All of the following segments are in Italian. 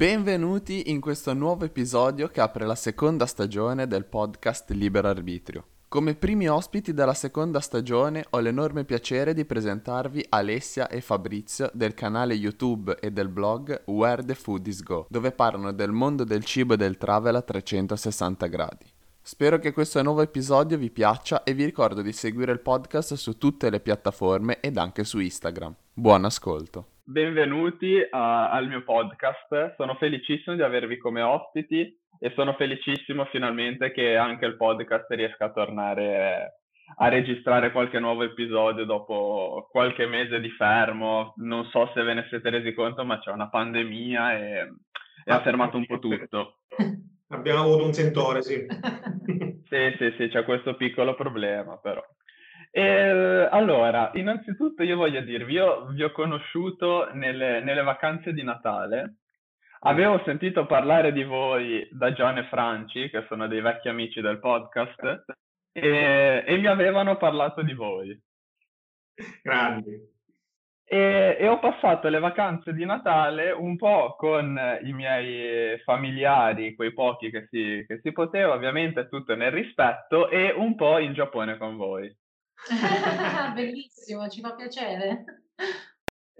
Benvenuti in questo nuovo episodio che apre la seconda stagione del podcast Libero Arbitrio. Come primi ospiti della seconda stagione ho l'enorme piacere di presentarvi Alessia e Fabrizio del canale YouTube e del blog Where the Foodies Go, dove parlano del mondo del cibo e del travel a 360 gradi. Spero che questo nuovo episodio vi piaccia e vi ricordo di seguire il podcast su tutte le piattaforme ed anche su Instagram. Buon ascolto! Benvenuti a, al mio podcast. Sono felicissimo di avervi come ospiti e sono felicissimo finalmente che anche il podcast riesca a tornare a registrare qualche nuovo episodio dopo qualche mese di fermo. Non so se ve ne siete resi conto, ma c'è una pandemia e, e ha fermato un po' tutto. Abbiamo avuto un sentore, sì. sì, sì, sì, c'è questo piccolo problema però. E, allora, innanzitutto io voglio dirvi, io vi ho conosciuto nelle, nelle vacanze di Natale, avevo sentito parlare di voi da John e Franci, che sono dei vecchi amici del podcast, e, e mi avevano parlato di voi. Grandi. E, e, ho passato le vacanze di Natale un po' con i miei familiari, quei pochi che si, che si poteva, ovviamente tutto nel rispetto, e un po' in Giappone con voi. Bellissimo, ci fa piacere.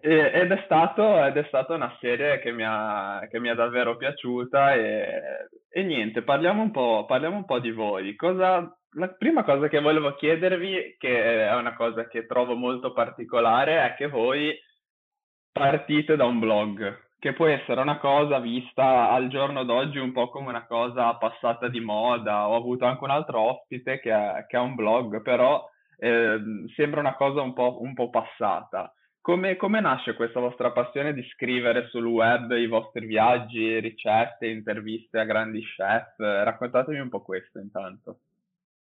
ed, è stato, ed è stata una serie che mi ha, che mi ha davvero piaciuta e, e niente, parliamo un, po', parliamo un po' di voi. Cosa, la prima cosa che volevo chiedervi, che è una cosa che trovo molto particolare, è che voi partite da un blog, che può essere una cosa vista al giorno d'oggi un po' come una cosa passata di moda. Ho avuto anche un altro ospite che ha un blog, però eh, sembra una cosa un po', un po passata. Come, come, nasce questa vostra passione di scrivere sul web i vostri viaggi, ricette, interviste a grandi chef? Raccontatemi un po' questo intanto.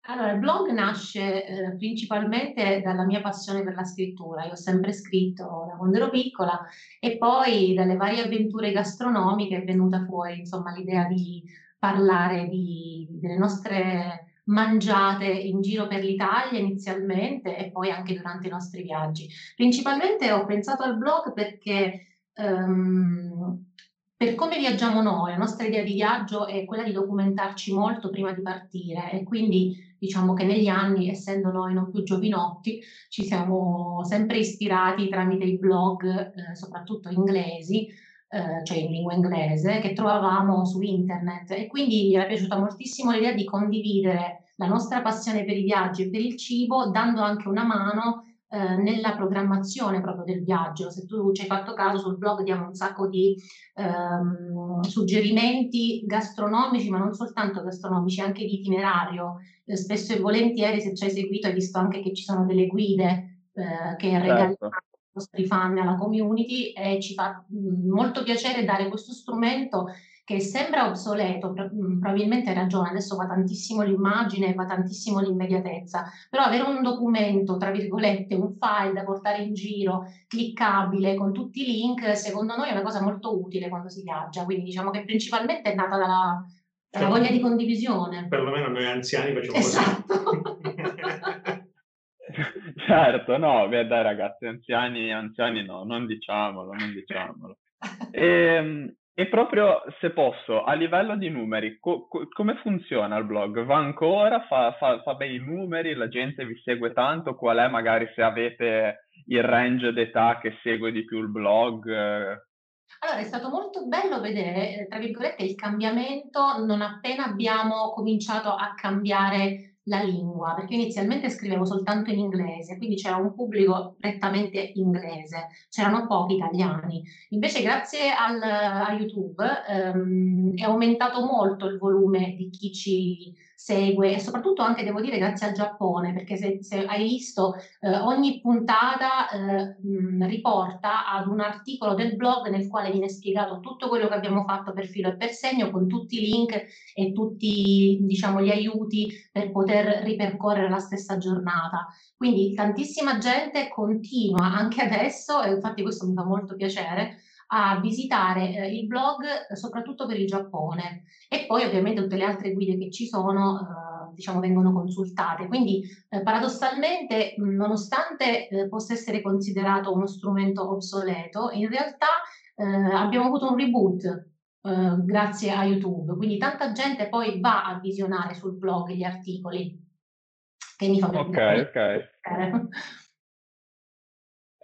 Allora, il blog nasce eh, principalmente dalla mia passione per la scrittura. Io ho sempre scritto da quando ero piccola e poi dalle varie avventure gastronomiche è venuta fuori insomma, l'idea di parlare di, delle nostre mangiate in giro per l'Italia inizialmente e poi anche durante i nostri viaggi. Principalmente ho pensato al blog perché um, per come viaggiamo noi, la nostra idea di viaggio è quella di documentarci molto prima di partire e quindi diciamo che negli anni, essendo noi non più giovinotti, ci siamo sempre ispirati tramite i blog, eh, soprattutto inglesi, eh, cioè in lingua inglese, che trovavamo su internet e quindi gli era piaciuta moltissimo l'idea di condividere la nostra passione per i viaggi e per il cibo, dando anche una mano eh, nella programmazione proprio del viaggio. Se tu ci hai fatto caso sul blog diamo un sacco di ehm, suggerimenti gastronomici, ma non soltanto gastronomici, anche di itinerario. Eh, spesso e volentieri, se ci hai seguito, hai visto anche che ci sono delle guide eh, che certo. regaliamo nostri fan, alla community e ci fa molto piacere dare questo strumento che sembra obsoleto, probabilmente hai ragione, adesso va tantissimo l'immagine, va tantissimo l'immediatezza, però avere un documento, tra virgolette, un file da portare in giro, cliccabile, con tutti i link, secondo noi è una cosa molto utile quando si viaggia, quindi diciamo che principalmente è nata dalla, dalla voglia di condivisione. Perlomeno noi anziani facciamo esatto. così. certo, no, beh dai ragazzi, anziani, anziani no, non diciamolo, non diciamolo. E, ehm, e proprio, se posso, a livello di numeri, co- co- come funziona il blog? Va ancora? Fa, fa, fa bei numeri? La gente vi segue tanto? Qual è magari se avete il range d'età che segue di più il blog? Allora, è stato molto bello vedere, tra virgolette, il cambiamento non appena abbiamo cominciato a cambiare la lingua, perché inizialmente scrivevo soltanto in inglese, quindi c'era un pubblico prettamente inglese, c'erano pochi italiani. Invece grazie al, a YouTube ehm, è aumentato molto il volume di chi ci segue e soprattutto anche devo dire grazie al Giappone, perché se, se hai visto eh, ogni puntata eh, mh, riporta ad un articolo del blog nel quale viene spiegato tutto quello che abbiamo fatto per filo e per segno con tutti i link e tutti diciamo gli aiuti per poter ripercorrere la stessa giornata. Quindi tantissima gente continua anche adesso e infatti questo mi fa molto piacere a visitare eh, il blog eh, soprattutto per il Giappone e poi ovviamente tutte le altre guide che ci sono eh, diciamo vengono consultate quindi eh, paradossalmente nonostante eh, possa essere considerato uno strumento obsoleto in realtà eh, abbiamo avuto un reboot grazie a YouTube. Quindi tanta gente poi va a visionare sul blog gli articoli che mi fanno Ok, ok.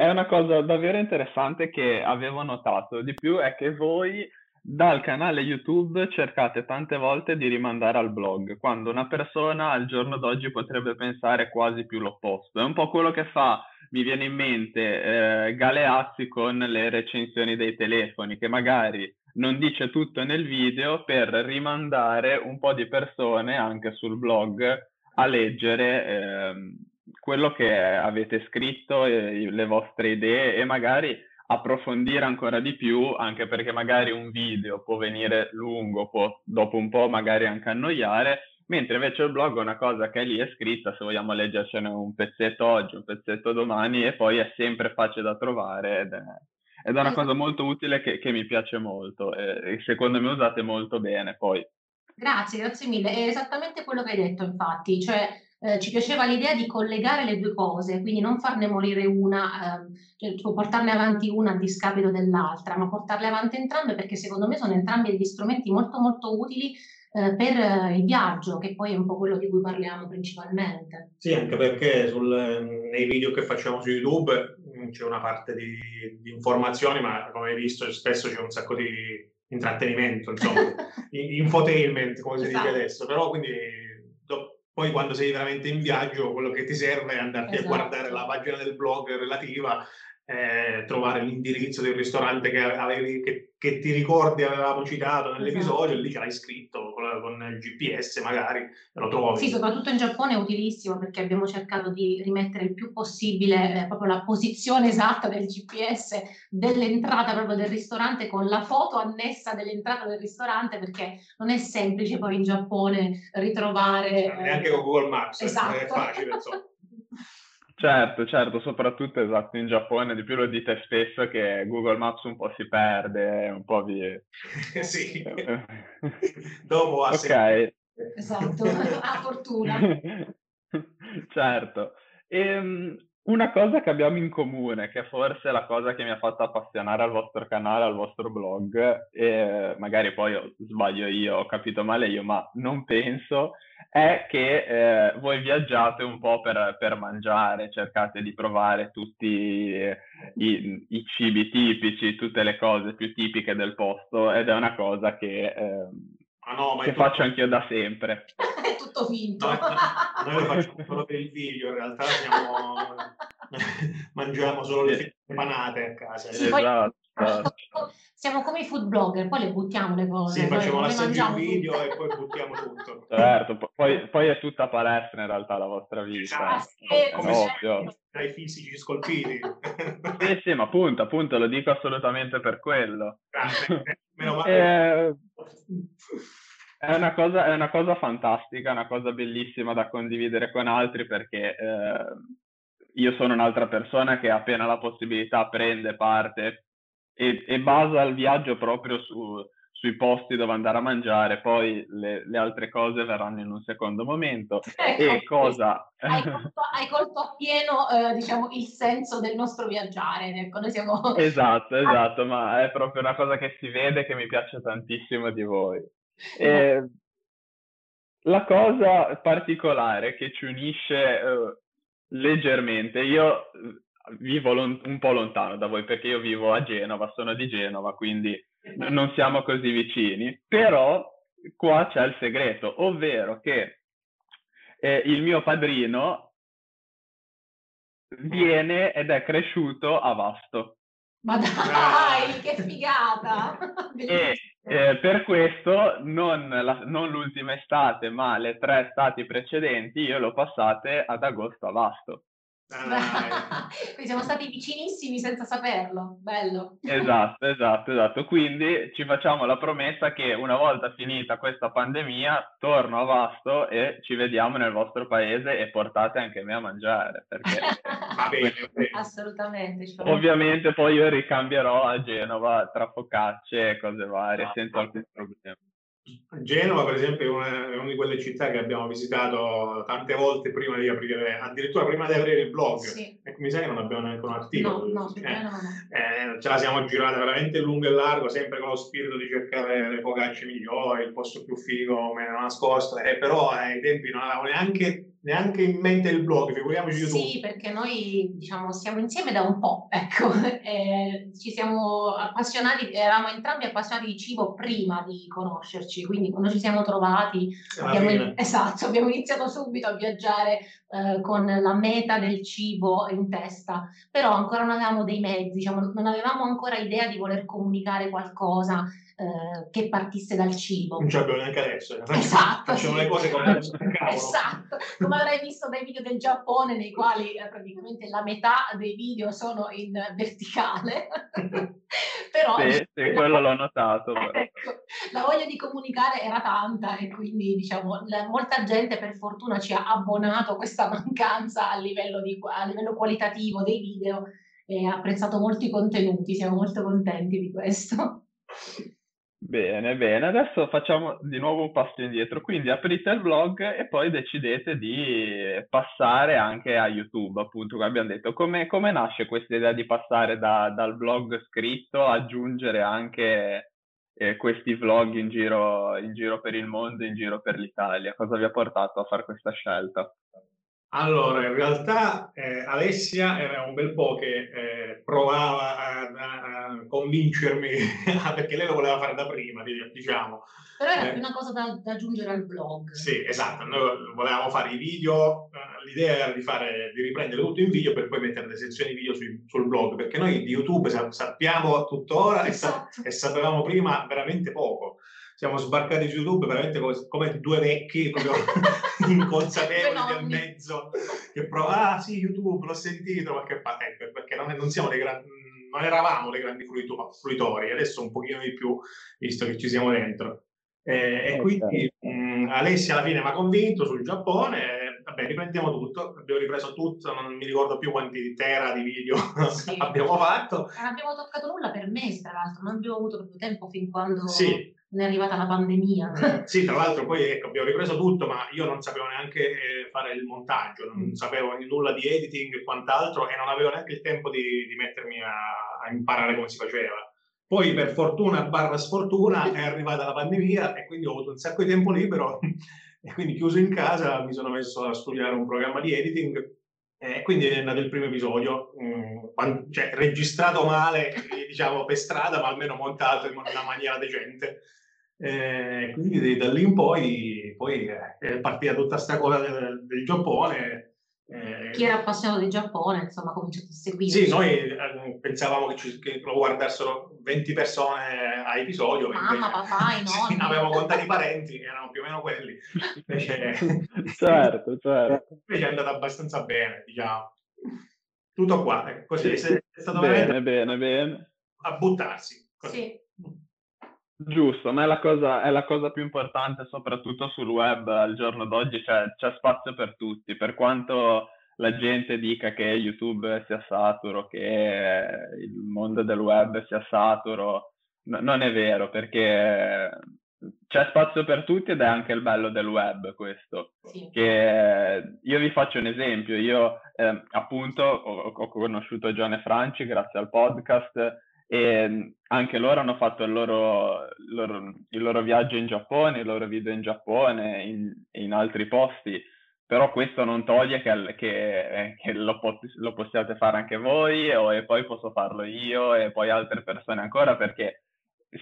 È una cosa davvero interessante che avevo notato di più è che voi dal canale YouTube cercate tante volte di rimandare al blog, quando una persona al giorno d'oggi potrebbe pensare quasi più l'opposto. È un po' quello che fa, mi viene in mente, eh, Galeazzi con le recensioni dei telefoni, che magari non dice tutto nel video per rimandare un po' di persone anche sul blog a leggere eh, quello che avete scritto, eh, le vostre idee e magari approfondire ancora di più, anche perché magari un video può venire lungo, può dopo un po' magari anche annoiare, mentre invece il blog è una cosa che lì è scritta, se vogliamo leggercene un pezzetto oggi, un pezzetto domani, e poi è sempre facile da trovare ed è, ed è una cosa molto utile che, che mi piace molto e, e secondo me usate molto bene poi. Grazie, grazie mille. È esattamente quello che hai detto, infatti, cioè eh, ci piaceva l'idea di collegare le due cose, quindi non farne morire una, eh, cioè, portarne avanti una a discapito dell'altra, ma portarle avanti entrambe perché secondo me sono entrambi degli strumenti molto molto utili eh, per eh, il viaggio, che poi è un po' quello di cui parliamo principalmente. Sì, anche perché sul, nei video che facciamo su YouTube mm, c'è una parte di, di informazioni, ma come hai visto spesso c'è un sacco di intrattenimento, insomma, infotainment, come si esatto. dice adesso, però quindi poi quando sei veramente in viaggio quello che ti serve è andarti esatto. a guardare la pagina del blog relativa eh, trovare l'indirizzo del ristorante che, avevi, che, che, ti ricordi avevamo citato nell'episodio, esatto. lì ce l'hai scritto con, con, il GPS magari, lo trovi. Sì, soprattutto in Giappone è utilissimo perché abbiamo cercato di rimettere il più possibile eh, proprio la posizione esatta del GPS dell'entrata proprio del ristorante con la foto annessa dell'entrata del ristorante perché non è semplice poi in Giappone ritrovare... Eh, neanche con Google Maps, esatto. è facile insomma. Certo, certo, soprattutto esatto, in Giappone di più lo dite spesso che Google Maps un po' si perde, un po' vi... sì, dopo ha Ok. Esatto, a fortuna. certo. E, ehm, una cosa che abbiamo in comune, che forse è la cosa che mi ha fatto appassionare al vostro canale, al vostro blog, e magari poi sbaglio io, ho capito male io, ma non penso, è che eh, voi viaggiate un po' per, per, mangiare, cercate di provare tutti eh, i, i, cibi tipici, tutte le cose più tipiche del posto ed è una cosa che, eh, ah no, che tutto... faccio anch'io da sempre. è tutto finto. No, noi lo facciamo solo per il video, in realtà siamo... mangiamo solo le panate a casa. Sì, esatto. Siamo come i food blogger, poi le buttiamo le cose. Sì, facciamo l'assaggio video tutte. e poi buttiamo tutto. Certo, poi, poi, è tutta palestra in realtà la vostra vita. Ah, sì, è ovvio. Dai fisici scolpiti. sì, sì, ma appunto, appunto, lo dico assolutamente per quello. Grazie, meno male. Eh, è una, cosa, è una cosa fantastica, una cosa bellissima da condividere con altri perché eh, io sono un'altra persona che appena la possibilità prende parte e, e basa il viaggio proprio su, sui posti dove andare a mangiare, poi le, le, altre cose verranno in un secondo momento. Ecco, e cosa... Hai colto, hai colto appieno, eh, diciamo, il senso del nostro viaggiare. Ecco, noi siamo... Esatto, esatto, ma è proprio una cosa che si vede che mi piace tantissimo di voi. E la cosa particolare che ci unisce uh, leggermente, io vivo lon- un po' lontano da voi perché io vivo a Genova, sono di Genova, quindi non siamo così vicini, però qua c'è il segreto, ovvero che eh, il mio padrino viene ed è cresciuto a Vasto. Ma dai, che figata! e eh, per questo non, la, non, l'ultima estate, ma le tre estati precedenti io l'ho passate ad agosto a Vasto. Quindi siamo stati vicinissimi senza saperlo, bello. Esatto, esatto, esatto. Quindi ci facciamo la promessa che una volta finita questa pandemia torno a Vasto e ci vediamo nel vostro paese e portate anche me a mangiare. Perché... Va bene, Assolutamente. Ovviamente poi io ricambierò a Genova tra focacce e cose varie, ah, senza alcun problema. Genova, per esempio, è una, è una, di quelle città che abbiamo visitato tante volte prima di aprire, addirittura prima di aprire il blog. Sì. E mi sa che non abbiamo neanche un articolo. No, no, eh, no. Eh, ce la siamo girata veramente lungo e largo, sempre con lo spirito di cercare le focacce migliori, il posto più figo, meno nascosto. Eh, però ai tempi non avevamo neanche neanche in mente il blog, figuriamoci YouTube. Sì, perché noi diciamo siamo insieme da un po', ecco, eh, ci siamo appassionati, eravamo entrambi appassionati di cibo prima di conoscerci, quindi quando ci siamo trovati abbiamo, esatto, abbiamo iniziato subito a viaggiare eh, con la meta del cibo in testa, però ancora non avevamo dei mezzi, diciamo, non avevamo ancora idea di voler comunicare qualcosa eh, che partisse dal cibo. Non ce l'abbiamo neanche adesso. Eh. Esatto. Facciamo sì. le cose come Esatto. Come avrai visto dai video del Giappone nei quali eh, praticamente la metà dei video sono in verticale. però, sì, sì, quello l'ho notato. Ecco, la voglia di comunicare era tanta e quindi diciamo la, molta gente per fortuna ci ha abbonato questa mancanza a livello, di, a livello qualitativo dei video e ha apprezzato molti contenuti, siamo molto contenti di questo. Bene, bene, adesso facciamo di nuovo un passo indietro, quindi aprite il blog e poi decidete di passare anche a YouTube, appunto, come abbiamo detto. Come, come nasce questa idea di passare da, dal blog scritto aggiungere anche eh, questi vlog in giro, in giro per il mondo, in giro per l'Italia? Cosa vi ha portato a fare questa scelta? Allora, in realtà eh, Alessia era un bel po' che eh, provava a, a, convincermi, perché lei lo voleva fare da prima, diciamo. Però era eh, una cosa da, da, aggiungere al blog. Sì, esatto, noi volevamo fare i video, eh, l'idea era di, fare, di riprendere tutto in video per poi mettere le sezioni video sul, sul blog, perché noi di YouTube sappiamo tuttora esatto. e, sa, e sapevamo prima veramente poco siamo sbarcati su YouTube veramente come, come due vecchi, proprio inconsapevoli del mezzo, che provano, ah sì, YouTube, l'ho sentito, ma che fa? Ecco, perché non, non, siamo dei grandi, non eravamo dei grandi fruitori, adesso un pochino di più, visto che ci siamo dentro. Eh, e quindi mh, Alessia alla fine mi ha convinto sul Giappone, vabbè riprendiamo tutto, abbiamo ripreso tutto, non mi ricordo più quanti tera di video sì. abbiamo fatto. Non abbiamo toccato nulla per mesi, tra l'altro, non abbiamo avuto proprio tempo fin quando... Sì, è arrivata la pandemia. Sì, tra l'altro poi ecco, abbiamo ripreso tutto, ma io non sapevo neanche eh, fare il montaggio, non mm. sapevo nulla di editing e quant'altro e non avevo neanche il tempo di, di mettermi a, a, imparare come si faceva. Poi per fortuna barra sfortuna è arrivata la pandemia e quindi ho avuto un sacco di tempo libero e quindi chiuso in casa mi sono messo a studiare un programma di editing e quindi è nato il primo episodio, mh, cioè registrato male, diciamo per strada, ma almeno montato in una maniera decente. Eh, quindi da lì in poi, poi è partita tutta questa cosa del, del Giappone. Eh, Chi era appassionato del Giappone, insomma, ha cominciato a seguire. Sì, noi eh, pensavamo che, ci, che, lo guardassero 20 persone a episodio. Mamma, papà, i nonni. avevamo contato i parenti, erano più o meno quelli. Invece, certo, certo. Invece è andata abbastanza bene, diciamo. Tutto qua, ecco, così sì, è stato bene, bene, bene. A buttarsi. Così. Sì. Giusto, ma è la, cosa, è la cosa più importante soprattutto sul web al giorno d'oggi, cioè c'è spazio per tutti, per quanto la gente dica che YouTube sia saturo, che il mondo del web sia saturo, no, non è vero perché c'è spazio per tutti ed è anche il bello del web questo. Sì. Che io vi faccio un esempio, io eh, appunto ho, ho conosciuto John e Franci grazie al podcast e mm, anche loro hanno fatto il loro, il loro, il loro viaggio in Giappone, i loro video in Giappone, in, in altri posti, però questo non toglie che, che, che lo, lo, possiate fare anche voi o, e poi posso farlo io e poi altre persone ancora perché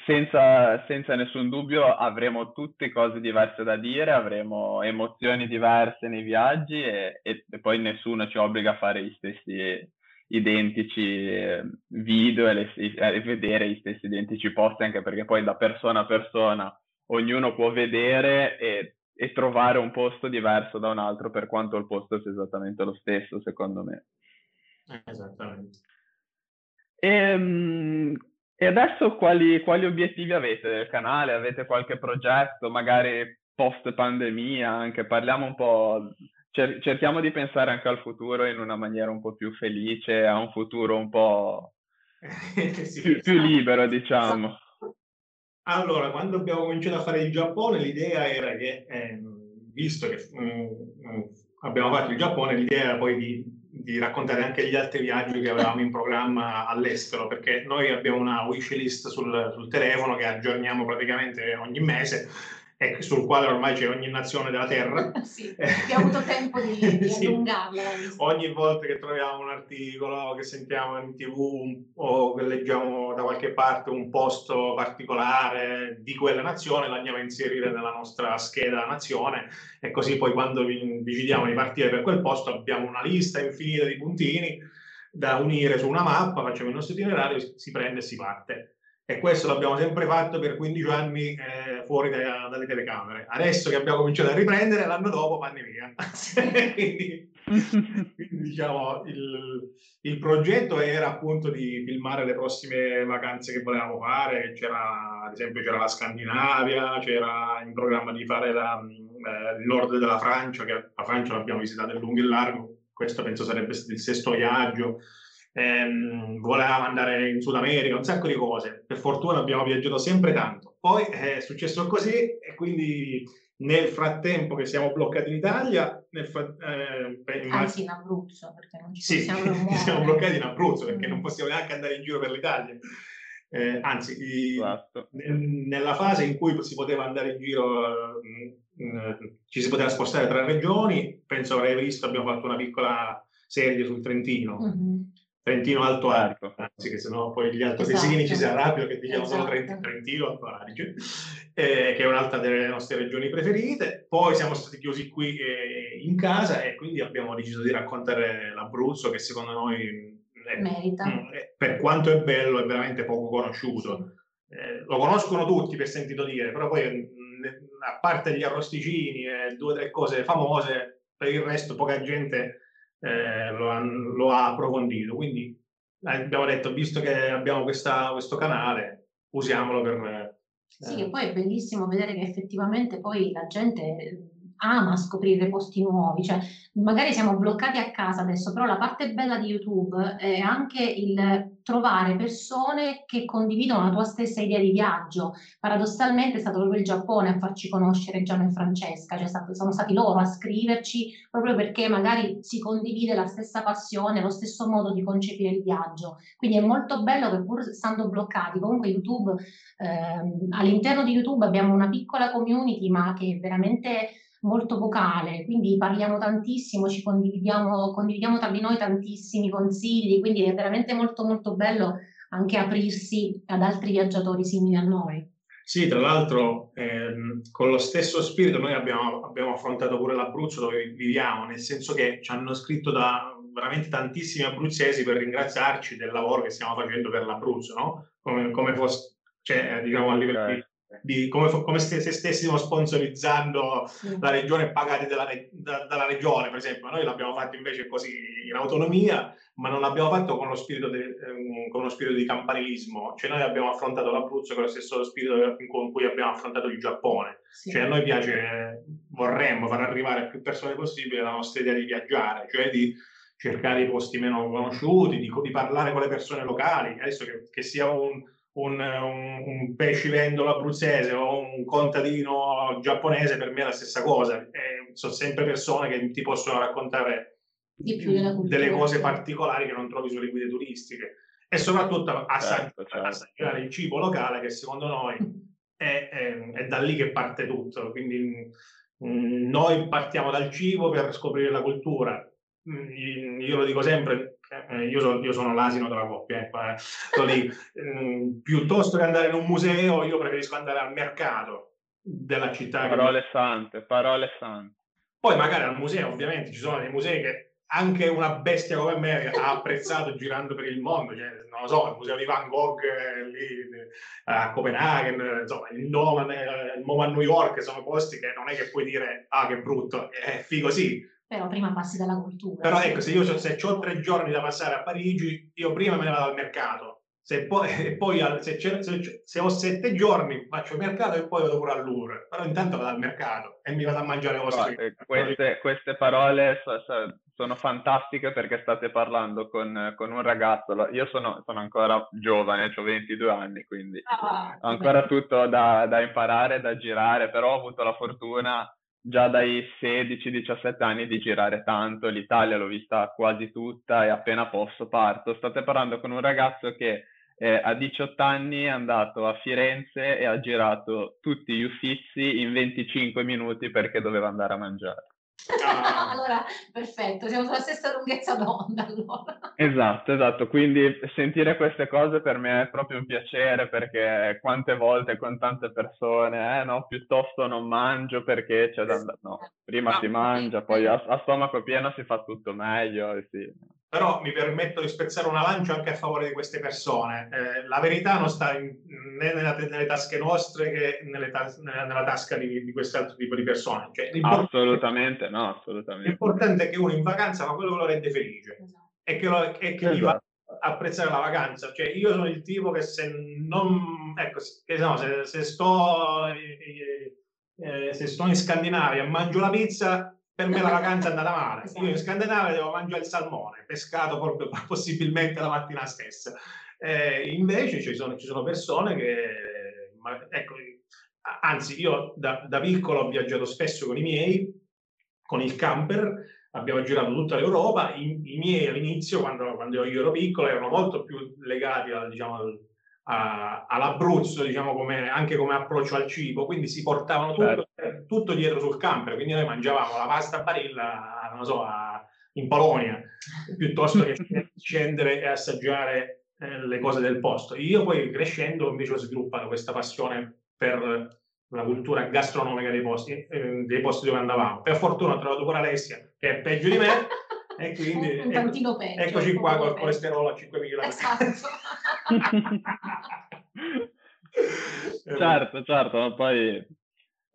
senza, senza nessun dubbio avremo tutte cose diverse da dire, avremo emozioni diverse nei viaggi e, e, e poi nessuno ci obbliga a fare gli stessi identici eh, video e, le, e vedere gli stessi identici post, anche perché poi da persona a persona ognuno può vedere e, e trovare un posto diverso da un altro, per quanto il posto sia esattamente lo stesso, secondo me. Esattamente. E, ehm, e adesso quali, quali obiettivi avete del canale? Avete qualche progetto, magari post pandemia? Anche parliamo un po' cer- cerchiamo di pensare anche al futuro in una maniera un po' più felice, a un futuro un po' sì, più, più, libero, diciamo. Allora, quando abbiamo cominciato a fare il Giappone, l'idea era che, eh, visto che mh, mm, mm, abbiamo fatto il Giappone, l'idea era poi di, di, raccontare anche gli altri viaggi che avevamo in programma all'estero, perché noi abbiamo una wish list sul, sul telefono che aggiorniamo praticamente ogni mese e sul quale ormai c'è ogni nazione della Terra. sì, abbiamo avuto tempo di, di sì. allungarla. Ogni volta che troviamo un articolo, che sentiamo in tv o che leggiamo da qualche parte un posto particolare di quella nazione, l'andiamo a inserire nella nostra scheda nazione e così poi quando decidiamo di partire per quel posto abbiamo una lista infinita di puntini da unire su una mappa, facciamo il nostro itinerario, si prende e si parte e questo l'abbiamo sempre fatto per 15 anni eh, fuori da, dalle telecamere. Adesso che abbiamo cominciato a riprendere, l'anno dopo pandemia. quindi, quindi, diciamo, il, il, progetto era appunto di filmare le prossime vacanze che volevamo fare. C'era, ad esempio, c'era la Scandinavia, c'era in programma di fare la, eh, il nord della Francia, che la Francia l'abbiamo visitata in lungo e in largo. Questo penso sarebbe il sesto viaggio ehm, volevamo andare in Sud America, un sacco di cose. Per fortuna abbiamo viaggiato sempre tanto. Poi è successo così e quindi nel frattempo che siamo bloccati in Italia, fra- eh, in anzi in Abruzzo, perché non ci sì, siamo bloccati in Abruzzo perché mm. non possiamo neanche andare in giro per l'Italia. Eh, anzi, esatto. nella fase in cui si poteva andare in giro, mh, mm, mh, ci si poteva spostare tra regioni, penso avrei visto, abbiamo fatto una piccola serie sul Trentino. Mm-hmm. Trentino Alto Adige, anzi che sennò poi gli altri esatto. ci si arrabbiano che diciamo esatto. solo Trentino, Trentino Alto Adige, eh, che è un'altra delle nostre regioni preferite. Poi siamo stati chiusi qui eh, in casa e quindi abbiamo deciso di raccontare l'Abruzzo che secondo noi è, merita. Mh, mm, è, per quanto è bello è veramente poco conosciuto. Eh, lo conoscono tutti per sentito dire, però poi mh, a parte gli arrosticini e due o tre cose famose, per il resto poca gente eh, lo, ha, lo, ha, approfondito. Quindi eh, abbiamo detto, visto che abbiamo questa, questo canale, usiamolo per... Eh, sì, e poi è bellissimo vedere che effettivamente poi la gente ama scoprire posti nuovi, cioè magari siamo bloccati a casa adesso, però la parte bella di YouTube è anche il trovare persone che condividono la tua stessa idea di viaggio. Paradossalmente è stato proprio il Giappone a farci conoscere Gianni e Francesca, cioè sono stati loro a scriverci proprio perché magari si condivide la stessa passione, lo stesso modo di concepire il viaggio. Quindi è molto bello che pur stando bloccati, comunque YouTube, ehm, all'interno di YouTube abbiamo una piccola community ma che è veramente molto vocale, quindi parliamo tantissimo, ci condividiamo, condividiamo tra di noi tantissimi consigli, quindi è veramente molto molto bello anche aprirsi ad altri viaggiatori simili a noi. Sì, tra l'altro ehm, con lo stesso spirito noi abbiamo, abbiamo, affrontato pure l'Abruzzo dove viviamo, nel senso che ci hanno scritto da veramente tantissimi abruzzesi per ringraziarci del lavoro che stiamo facendo per l'Abruzzo, no? Come, come fosse, cioè, diciamo a livello di di come, come se, se, stessimo sponsorizzando sì. la regione pagati dalla, da, dalla regione, per esempio. Noi l'abbiamo fatto invece così in autonomia, ma non l'abbiamo fatto con lo spirito, de, ehm, con lo spirito di campanilismo. Cioè noi abbiamo affrontato l'Abruzzo con lo stesso spirito con cui abbiamo affrontato il Giappone. Sì. Cioè a noi piace, vorremmo far arrivare a più persone possibile la nostra idea di viaggiare, cioè di cercare i posti meno conosciuti, di, di parlare con le persone locali. Adesso che, che sia un un, un, un pescivendolo abruzzese o un contadino giapponese per me è la stessa cosa. Eh, sono sempre persone che ti possono raccontare delle cose particolari che non trovi sulle guide turistiche e soprattutto assaggiare, certo, certo. assaggiare il cibo locale che secondo noi è, è, è da lì che parte tutto. Quindi mh, mm, noi partiamo dal cibo per scoprire la cultura. Mm, io lo dico sempre, eh, io, so, io, sono l'asino della coppia, ecco, eh. mm, piuttosto che andare in un museo, io preferisco andare al mercato della città. Parole che... sante, parole sante. Poi magari al museo, ovviamente, ci sono dei musei che anche una bestia come me ha apprezzato girando per il mondo, cioè, non lo so, il museo di Van Gogh eh, lì, eh, a Copenaghen, insomma, il MoMA, il MoMA a New York sono posti che non è che puoi dire ah che brutto, è figo sì, però prima passi dalla cultura. Però ecco, se io se ho tre giorni da passare a Parigi, io prima me ne vado al mercato. se poi, poi se, se, se, ho sette giorni faccio il mercato e poi vado pure al Louvre, però intanto vado al mercato e mi vado a mangiare vostri. No, queste, queste, parole so, so, sono fantastiche perché state parlando con, con un ragazzo, io sono, sono, ancora giovane, ho 22 anni, quindi ah, ho ancora beh. tutto da, da imparare, da girare, però ho avuto la fortuna già dai 16-17 anni di girare tanto, l'Italia l'ho vista quasi tutta e appena posso parto. State parlando con un ragazzo che eh, a 18 anni è andato a Firenze e ha girato tutti gli Uffizi in 25 minuti perché doveva andare a mangiare. Ah. allora, perfetto, siamo sulla stessa lunghezza d'onda. Allora. Esatto, esatto. Quindi sentire queste cose per me è proprio un piacere perché quante volte con tante persone, eh, no, piuttosto non mangio perché c'è da andare. No, prima no, si mangia, poi a, a, stomaco pieno si fa tutto meglio. Sì però mi permetto di spezzare una lancia anche a favore di queste persone. Eh, la verità non sta in, né nella, nelle tasche nostre che nelle tas- nella, nella, tasca di, di quest'altro tipo di persone. Cioè, assolutamente no, assolutamente. L'importante è che uno in vacanza fa quello che lo rende felice esatto. e che, lo, e che esatto. gli fa apprezzare la vacanza. Cioè, io sono il tipo che se non... Ecco, che, no, se, se, sto, eh, eh, se sto in Scandinavia e mangio la pizza per me la vacanza è andata male. Esatto. Io in Scandinavia devo mangiare il salmone, pescato proprio possibilmente la mattina stessa. Eh, invece ci sono, ci sono, persone che, ma, ecco, anzi, io da, da, piccolo ho viaggiato spesso con i miei, con il camper, abbiamo girato tutta l'Europa. I, i miei all'inizio, quando, quando, io ero piccolo, erano molto più legati al, diciamo, al, a, all'Abruzzo, diciamo, come, anche come approccio al cibo, quindi si portavano tutto, certo. Tutto, dietro sul camper, quindi noi mangiavamo la pasta a barilla, non so, a, in Polonia, piuttosto che scendere e assaggiare eh, le cose del posto. Io poi crescendo invece ho sviluppato questa passione per la cultura gastronomica dei posti, eh, dei posti dove andavamo. Per fortuna ho trovato pure Alessia, che è peggio di me, e quindi un ecco, peggio, eccoci qua col colesterolo a 5.000. Esatto. certo, certo, ma poi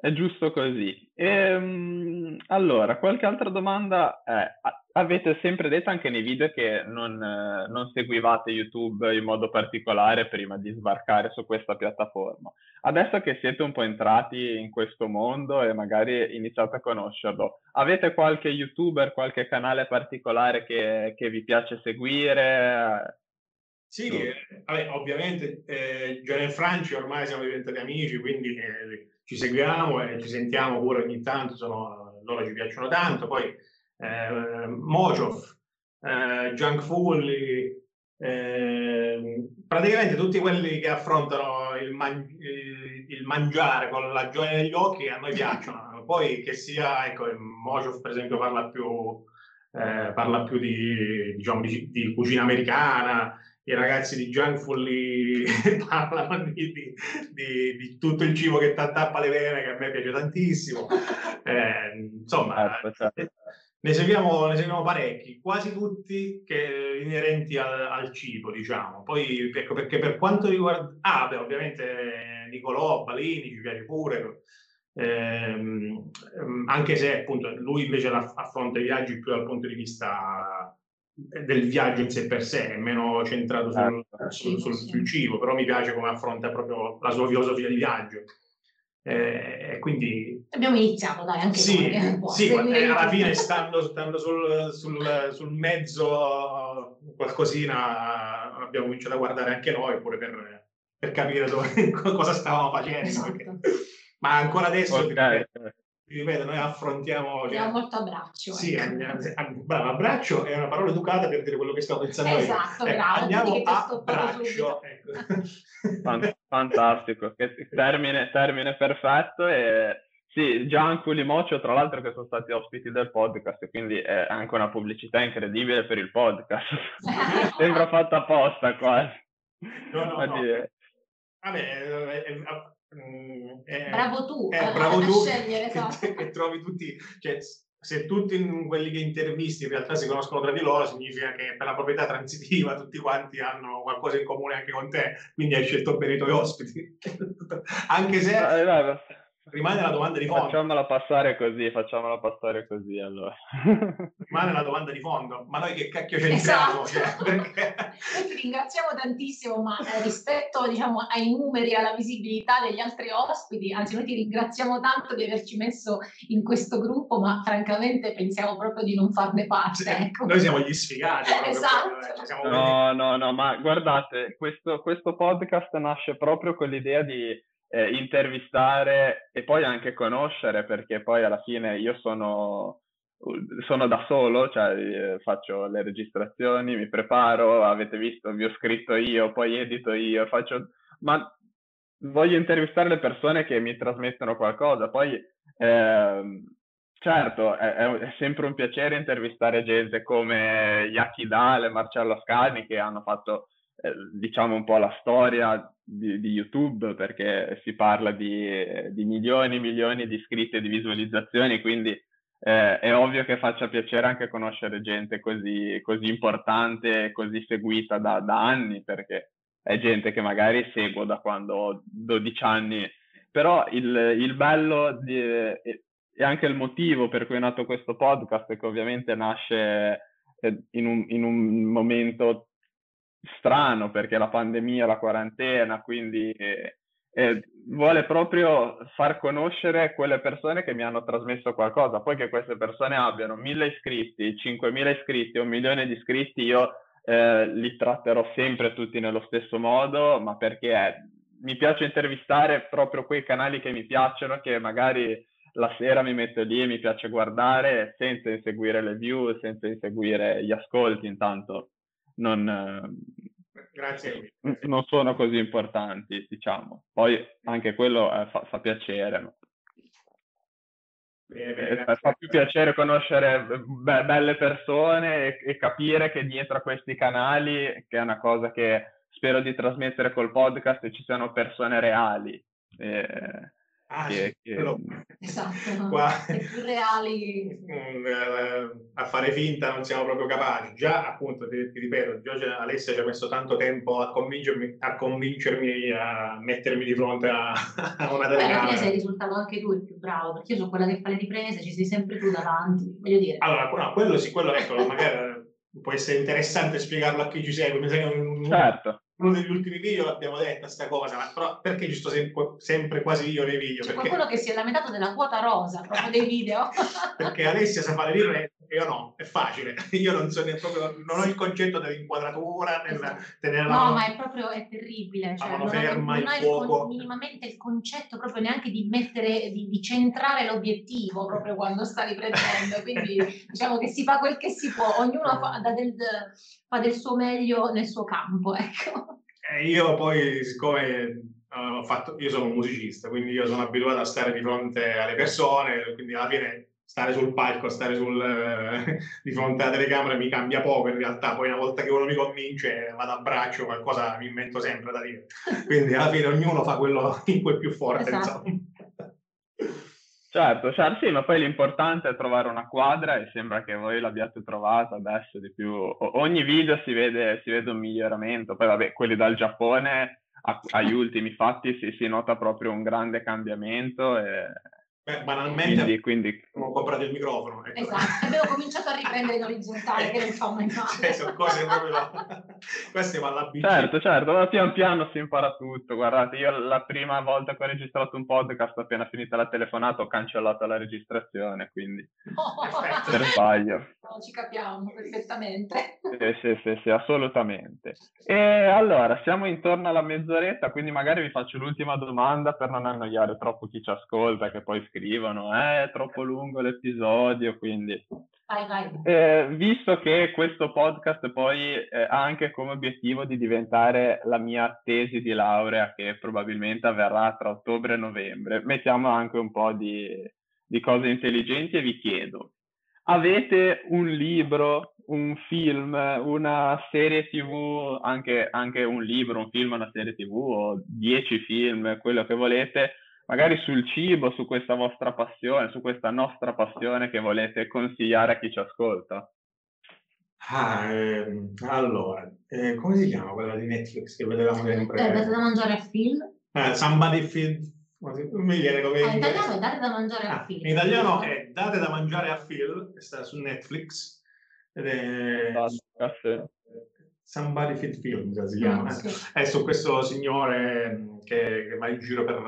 è giusto così. Ehm, allora, qualche altra domanda è, avete sempre detto anche nei video che non, non, seguivate YouTube in modo particolare prima di sbarcare su questa piattaforma. Adesso che siete un po' entrati in questo mondo e magari iniziate a conoscerlo, avete qualche YouTuber, qualche canale particolare che, che vi piace seguire? Sì, eh, vabbè, ovviamente eh, Gianni e Franci ormai siamo diventati amici, quindi eh, ci seguiamo e ci sentiamo pure ogni tanto, sono, loro ci piacciono tanto. Poi eh, Mojov, eh, Junk Fully, eh, praticamente tutti quelli che affrontano il, man- il, mangiare con la gioia negli occhi a noi piacciono. Poi che sia, ecco, Mojov per esempio parla più, eh, parla più di, diciamo, di, di cucina americana, i ragazzi di Junkful parlano di, di, di, di, tutto il cibo che tappa le vene, che a me piace tantissimo. Eh, insomma, certo, certo. Ne, seguiamo, ne, seguiamo, parecchi, quasi tutti che, inerenti al, al, cibo, diciamo. Poi, ecco, perché per quanto riguarda... Ah, beh, ovviamente Nicolò, Balini, ci piace pure. Eh, anche se appunto lui invece affronta i viaggi più dal punto di vista del viaggio in sé per sé, è meno centrato sul, certo. sul, sul, sul, cibo, però mi piace come affronta proprio la sua filosofia di viaggio. Eh, quindi abbiamo iniziato dai anche sì, noi, sì eh, alla fine stando, stando sul, sul, sul, mezzo qualcosina abbiamo cominciato a guardare anche noi pure per, per capire dove, cosa stavamo facendo esatto. perché, ma ancora adesso okay. perché, ripeto, noi affrontiamo... Cioè, molto abbraccio. Sì, ecco. andiamo, bravo, abbraccio è una parola educata per dire quello che stavo pensando esatto, io. Bravo, andiamo a braccio. Ecco. Fantastico, termine, termine perfetto e... Sì, Gianco Limocio, tra l'altro, che sono stati ospiti del podcast, quindi è anche una pubblicità incredibile per il podcast. Sembra fatta apposta quasi. No, no, no. Vabbè, Mm, è, bravo tu, è, bravo tu scegliere, che, esatto. che, trovi tutti, cioè, se tutti quelli che intervisti in realtà si conoscono tra di loro, significa che per la proprietà transitiva tutti quanti hanno qualcosa in comune anche con te, quindi hai scelto bene i tuoi ospiti. anche se... rimane la domanda di fondo. Facciamola passare così, facciamola passare così allora. rimane la domanda di fondo, ma noi che cacchio c'entriamo? Esatto. Cioè, perché... Noi ti ringraziamo tantissimo, ma eh, rispetto diciamo, ai numeri, alla visibilità degli altri ospiti, anzi noi ti ringraziamo tanto di averci messo in questo gruppo, ma francamente pensiamo proprio di non farne parte. Ecco. Noi siamo gli sfigati. esatto. Siamo no, no, no, ma guardate, questo, questo podcast nasce proprio con l'idea di eh, intervistare e poi anche conoscere, perché poi alla fine io sono, sono da solo, cioè eh, faccio le registrazioni, mi preparo, avete visto, vi ho scritto io, poi edito io, faccio... ma voglio intervistare le persone che mi trasmettono qualcosa, poi... Eh, Certo, è, è, sempre un piacere intervistare gente come Yaki Dale, Marcello Scani che hanno fatto diciamo un po' la storia di, di YouTube perché si parla di, di, milioni e milioni di iscritti e di visualizzazioni, quindi eh, è ovvio che faccia piacere anche conoscere gente così, così importante così seguita da, da, anni perché è gente che magari seguo da quando ho 12 anni, però il, il bello di, e anche il motivo per cui è nato questo podcast, che ovviamente nasce eh, in un, in un momento strano perché la pandemia, la quarantena, quindi eh, eh, vuole proprio far conoscere quelle persone che mi hanno trasmesso qualcosa. Poi che queste persone abbiano mille iscritti, cinquemila iscritti, un milione di iscritti, io eh, li tratterò sempre tutti nello stesso modo, ma perché mi piace intervistare proprio quei canali che mi piacciono, che magari la sera mi metto lì e mi piace guardare senza inseguire le view, senza inseguire gli ascolti, intanto non, Grazie. non sono così importanti, diciamo. Poi anche quello eh, fa, fa, piacere. Ma... Bene, bene, eh, fa più piacere conoscere be- belle persone e, e capire che dietro a questi canali, che è una cosa che spero di trasmettere col podcast, ci siano persone reali. Eh, Ah, che, sì, che... Esatto, qua... più reali. Mm, a fare finta non siamo proprio capaci. Già, appunto, ti, ti ripeto, già Alessia ci ha messo tanto tempo a convincermi, a, convincermi a mettermi di fronte a, a una telecamera. Beh, alla fine sei risultato anche tu il più bravo, perché io sono quella che fa le riprese, ci sei sempre tu davanti, voglio dire. Allora, no, quello sì, quello ecco, magari può essere interessante spiegarlo a chi ci segue. Mi sa che un, certo uno degli ultimi video l'abbiamo detta questa cosa, ma però perché ci sto sempre, sempre quasi io nei video? C'è perché... qualcuno che si è lamentato della quota rosa proprio dei video. perché Alessia sa fare riprese io no, è facile. Io non, so proprio, non ho il concetto dell'inquadratura, nel esatto. tenere la No, ma è proprio è terribile. Cioè, non ferma, non hai il minimamente il concetto proprio neanche di mettere, di, di centrare l'obiettivo proprio quando sta riprendendo. Quindi diciamo che si fa quel che si può, ognuno fa del, fa del suo meglio nel suo campo, ecco. Eh, io poi, siccome uh, ho fatto, io sono un musicista, quindi io sono abituato a stare di fronte alle persone, quindi alla fine stare sul palco, stare sul, eh, di fronte alla telecamera mi cambia poco in realtà, poi una volta che uno mi convince vado a braccio, qualcosa mi invento sempre da dire. Quindi alla fine ognuno fa quello in cui è più forte, esatto. insomma. Certo, certo, sì, ma poi l'importante è trovare una quadra e sembra che voi l'abbiate trovata adesso di più. O- ogni video si vede, si vede, un miglioramento, poi vabbè, quelli dal Giappone a- agli ultimi fatti si, si, nota proprio un grande cambiamento e Beh, banalmente quindi, quindi... abbiamo comprato il microfono. Ecco. Esatto, abbiamo cominciato a riprendere in orizzontale, che non fa mai male. Cioè, sono cose proprio... Queste vanno alla Certo, certo, ma pian piano si impara tutto. Guardate, io la prima volta che ho registrato un podcast, appena finita la telefonata, ho cancellato la registrazione, quindi... Oh, per sbaglio. No, ci capiamo perfettamente. Sì, sì, sì, sì, assolutamente. E allora, siamo intorno alla mezz'oretta, quindi magari vi faccio l'ultima domanda per non annoiare troppo chi ci ascolta, che poi scrivono, eh, è troppo lungo l'episodio, quindi... Vai, vai. Eh, visto che questo podcast poi eh, ha anche come obiettivo di diventare la mia tesi di laurea, che probabilmente avverrà tra ottobre e novembre, mettiamo anche un po' di, di cose intelligenti e vi chiedo, avete un libro, un film, una serie tv, anche, anche un libro, un film, una serie tv o dieci film, quello che volete, magari sul cibo, su questa vostra passione, su questa nostra passione che volete consigliare a chi ci ascolta? Ah, ehm, allora, eh, come si chiama quella di Netflix che vedevamo sempre? Eh, da mangiare a Phil. Eh, somebody feed, non mi viene come ah, in italiano è date da mangiare ah, a Phil. In italiano è date da mangiare a Phil, che sta su Netflix. Ed è... Somebody Fit Film si chiama. Mm, sì. È su questo signore che, che va in giro per,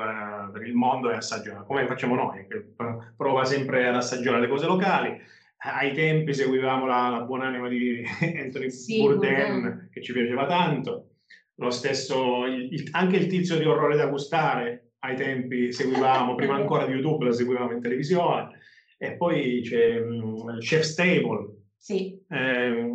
per, il mondo e assaggia, come facciamo noi, che prova sempre ad assaggiare le cose locali. Ai tempi seguivamo la, la buonanima di Anthony sì, Bourdain, che ci piaceva tanto. Lo stesso, il, il, anche il tizio di orrore da gustare, ai tempi seguivamo, prima ancora di YouTube, la seguivamo in televisione. E poi c'è um, Chef Stable. Sì. Eh,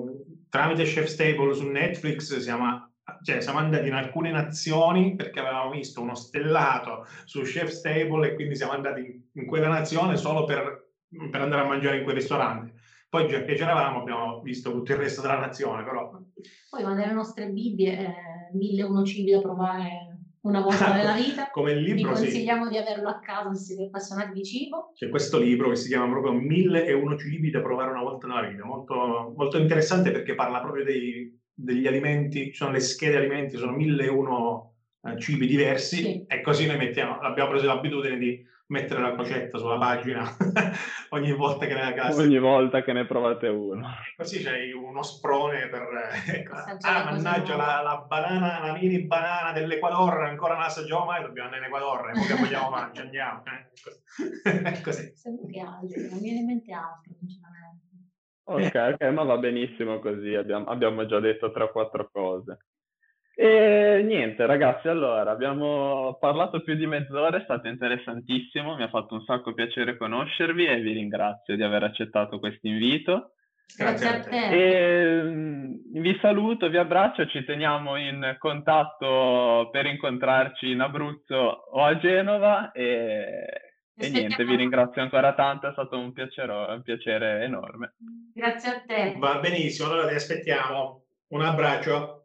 tramite Chef Stable su Netflix siamo, cioè, siamo andati in alcune nazioni perché avevamo visto uno stellato su Chef Stable e quindi siamo andati in, in quella nazione solo per, per, andare a mangiare in quel ristorante. Poi già che c'eravamo abbiamo visto tutto il resto della nazione, però... Poi ma nelle nostre Bibbie, eh, mille cibi da provare una volta nella vita. Come il libro, Vi consigliamo sì. di averlo a casa se siete appassionati di cibo. C'è questo libro che si chiama proprio Mille e uno cibi da provare una volta nella vita, molto, molto interessante perché parla proprio dei, degli alimenti, ci sono le schede alimenti, sono mille e uno uh, cibi diversi sì. e così noi mettiamo, abbiamo preso l'abitudine di mettere la crocetta sulla pagina ogni volta che ne casa. Ogni volta che ne provate uno. Così c'hai uno sprone per... Ecco. Ah, mannaggia, la, la, banana, la mini banana dell'Equador, ancora non assaggiamo mai, dobbiamo andare in Equador, e poi vogliamo mangiare, andiamo. Eh. Così. Sembra che altro, non viene in mente altro, sinceramente. Ok, ok, ma va benissimo così, abbiamo, abbiamo già detto 3-4 cose. E niente, ragazzi, allora abbiamo parlato più di mezz'ora, è stato interessantissimo, mi ha fatto un sacco piacere conoscervi e vi ringrazio di aver accettato questo invito. Grazie a te. E, mm, vi saluto, vi abbraccio, ci teniamo in contatto per incontrarci in Abruzzo o a Genova e, e niente, vi ringrazio ancora tanto, è stato un piacere, un piacere enorme. Grazie a te. Va benissimo, allora ti aspettiamo. Un abbraccio.